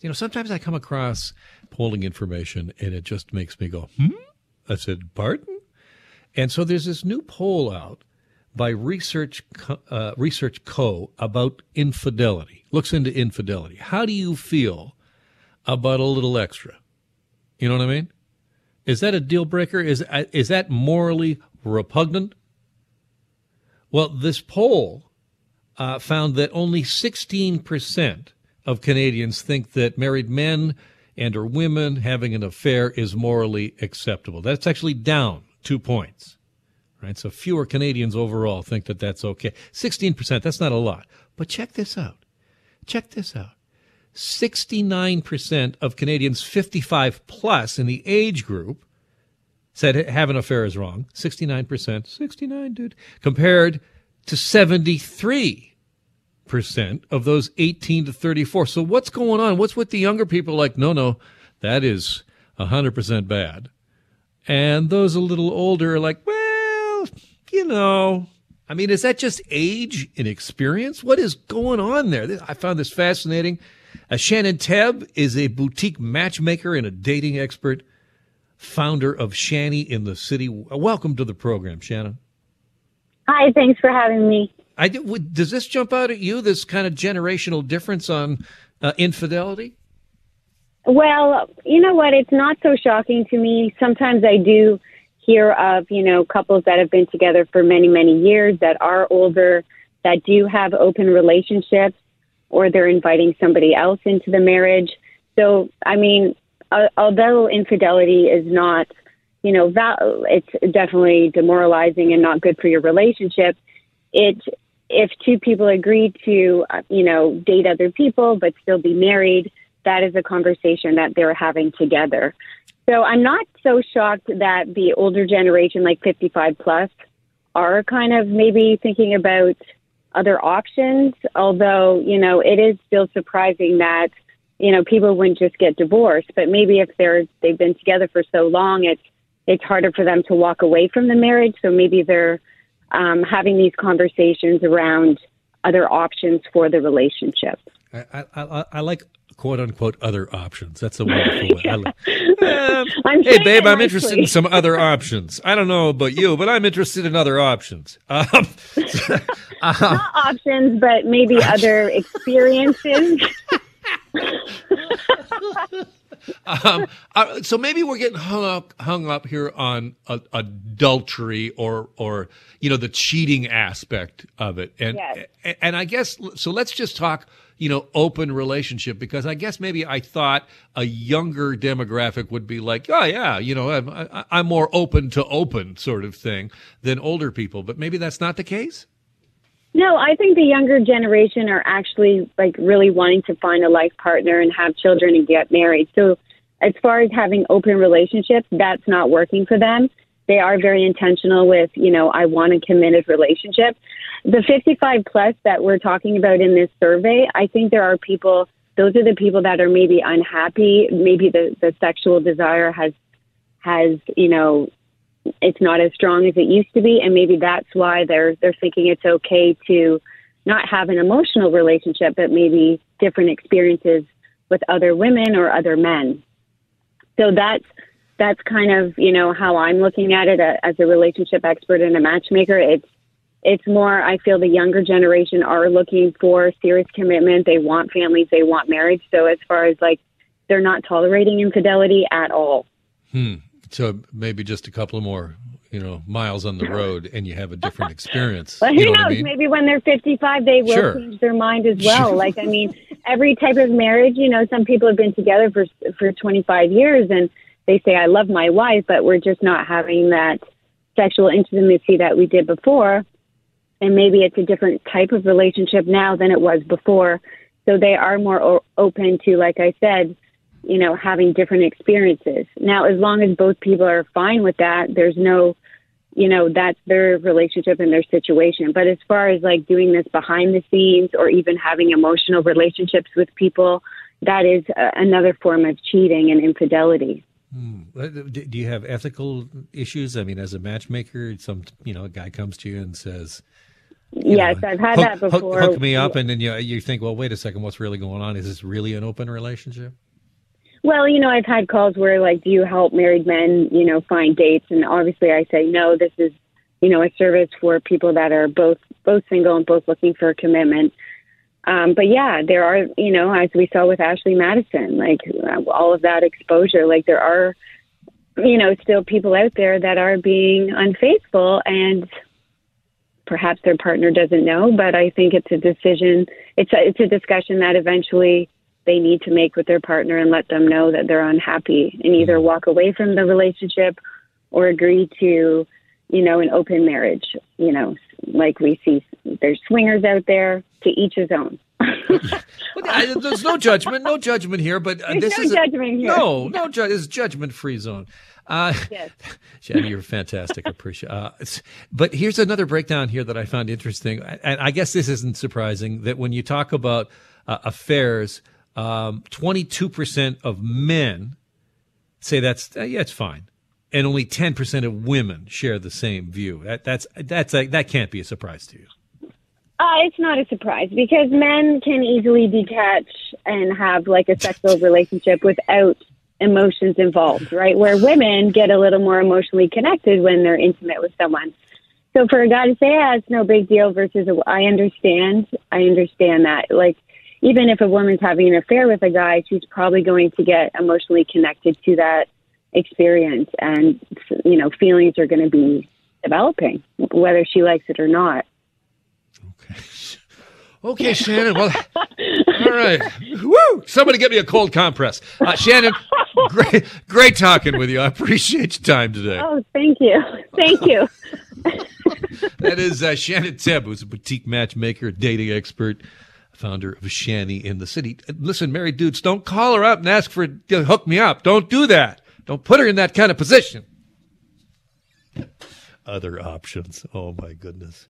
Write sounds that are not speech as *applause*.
You know, sometimes I come across polling information and it just makes me go, hmm? I said, pardon? And so there's this new poll out by Research uh, Research Co about infidelity. Looks into infidelity. How do you feel about a little extra? You know what I mean? Is that a deal breaker? Is uh, is that morally repugnant? Well, this poll uh, found that only 16% of Canadians think that married men and or women having an affair is morally acceptable. That's actually down two points. Right? So fewer Canadians overall think that that's okay. 16%, that's not a lot. But check this out. Check this out. 69% of Canadians 55 plus in the age group said having an affair is wrong. 69%, 69, dude, compared to 73 percent of those 18 to 34. So what's going on? What's with the younger people like, no, no, that is 100% bad. And those a little older are like, well, you know, I mean, is that just age and experience? What is going on there? I found this fascinating. Uh, Shannon Tebb is a boutique matchmaker and a dating expert, founder of Shanny in the City. Welcome to the program, Shannon. Hi, thanks for having me. I would, does this jump out at you? This kind of generational difference on uh, infidelity? Well, you know what? It's not so shocking to me. Sometimes I do hear of you know couples that have been together for many many years that are older that do have open relationships or they're inviting somebody else into the marriage. So, I mean, uh, although infidelity is not, you know, val- it's definitely demoralizing and not good for your relationship. It if two people agree to, uh, you know, date other people but still be married, that is a conversation that they're having together. So I'm not so shocked that the older generation, like 55 plus, are kind of maybe thinking about other options. Although, you know, it is still surprising that, you know, people wouldn't just get divorced. But maybe if they're they've been together for so long, it's it's harder for them to walk away from the marriage. So maybe they're um, having these conversations around other options for the relationship. I, I, I like quote unquote other options. That's a wonderful way. yeah. *laughs* um, hey, babe, I'm interested in some other options. I don't know about you, but I'm interested in other options. *laughs* Um, *laughs* um, Not options, but maybe other experiences. Um, uh, so maybe we're getting hung up hung up here on uh, adultery or or you know the cheating aspect of it, and yes. and I guess so. Let's just talk you know open relationship because I guess maybe I thought a younger demographic would be like, oh yeah, you know I'm I'm more open to open sort of thing than older people, but maybe that's not the case. No, I think the younger generation are actually like really wanting to find a life partner and have children and get married. So, as far as having open relationships, that's not working for them. They are very intentional with, you know, I want a committed relationship. The 55 plus that we're talking about in this survey, I think there are people, those are the people that are maybe unhappy. Maybe the, the sexual desire has, has, you know, it's not as strong as it used to be, and maybe that's why they're they're thinking it's okay to not have an emotional relationship, but maybe different experiences with other women or other men. So that's that's kind of you know how I'm looking at it as a relationship expert and a matchmaker. It's it's more I feel the younger generation are looking for serious commitment. They want families. They want marriage. So as far as like they're not tolerating infidelity at all. Hmm. So maybe just a couple more, you know, miles on the road, and you have a different experience. well, who you know knows? I mean? Maybe when they're fifty-five, they will sure. change their mind as well. Sure. *laughs* Like, I mean, every type of marriage. You know, some people have been together for for twenty-five years, and they say, "I love my wife," but we're just not having that sexual intimacy that we did before. And maybe it's a different type of relationship now than it was before. So they are more o- open to, like I said, you know, having different experiences. Now, as long as both people are fine with that, there's no, you know, that's their relationship and their situation. But as far as like doing this behind the scenes or even having emotional relationships with people, that is uh, another form of cheating and infidelity. Hmm. Do you have ethical issues? I mean, as a matchmaker, some you know, a guy comes to you and says, yes, know, I've had hook, that hook- before. Hook, me up, and then you you think, well, wait a second, what's really going on? Is this really an open relationship? Well, you know, I've had calls where like, do you help married men, you know, find dates? And obviously, I say no. This is, you know, a service for people that are both both single and both looking for a commitment. Um, but yeah, there are, you know, as we saw with Ashley Madison, like all of that exposure. Like there are, you know, still people out there that are being unfaithful, and perhaps their partner doesn't know. But I think it's a decision. It's a it's a discussion that eventually they need to make with their partner and let them know that they're unhappy and either walk away from the relationship or agree to, you know, an open marriage. You know, like we see there's swingers out there to each his own. I- there's no judgment, no judgment here. But uh, this no is a- judgment here. No, no ju- is judgment free zone. Uh, Yes. *laughs* Shannon, you're fantastic. Appreciate. Uh, but here's another breakdown here that I found interesting, and I guess this isn't surprising that when you talk about uh, affairs, um, 22% of men say that's uh, yeah, it's fine, and only 10% of women share the same view. That, that's that's uh, that can't be a surprise to you. Uh, it's not a surprise because men can easily detach and have like a sexual *laughs* relationship without emotions involved, right? Where women get a little more emotionally connected when they're intimate with someone. So for a guy to say, "Ah, it's no big deal," versus a, I understand, I understand that. Like even if a woman's having an affair with a guy, she's probably going to get emotionally connected to that experience, and you know, feelings are going to be developing, whether she likes it or not. Okay, Shannon. Well, all right. Woo! Somebody get me a cold compress. Uh, Shannon, great, great talking with you. I appreciate your time today. Oh, thank you. Thank you. *laughs* That is uh, Shannon Tebb, who's a boutique matchmaker, dating expert, founder of Shanny in the City. Listen, married dudes, don't call her up and ask for hook me up. Don't do that. Don't put her in that kind of position. Other options. Oh my goodness.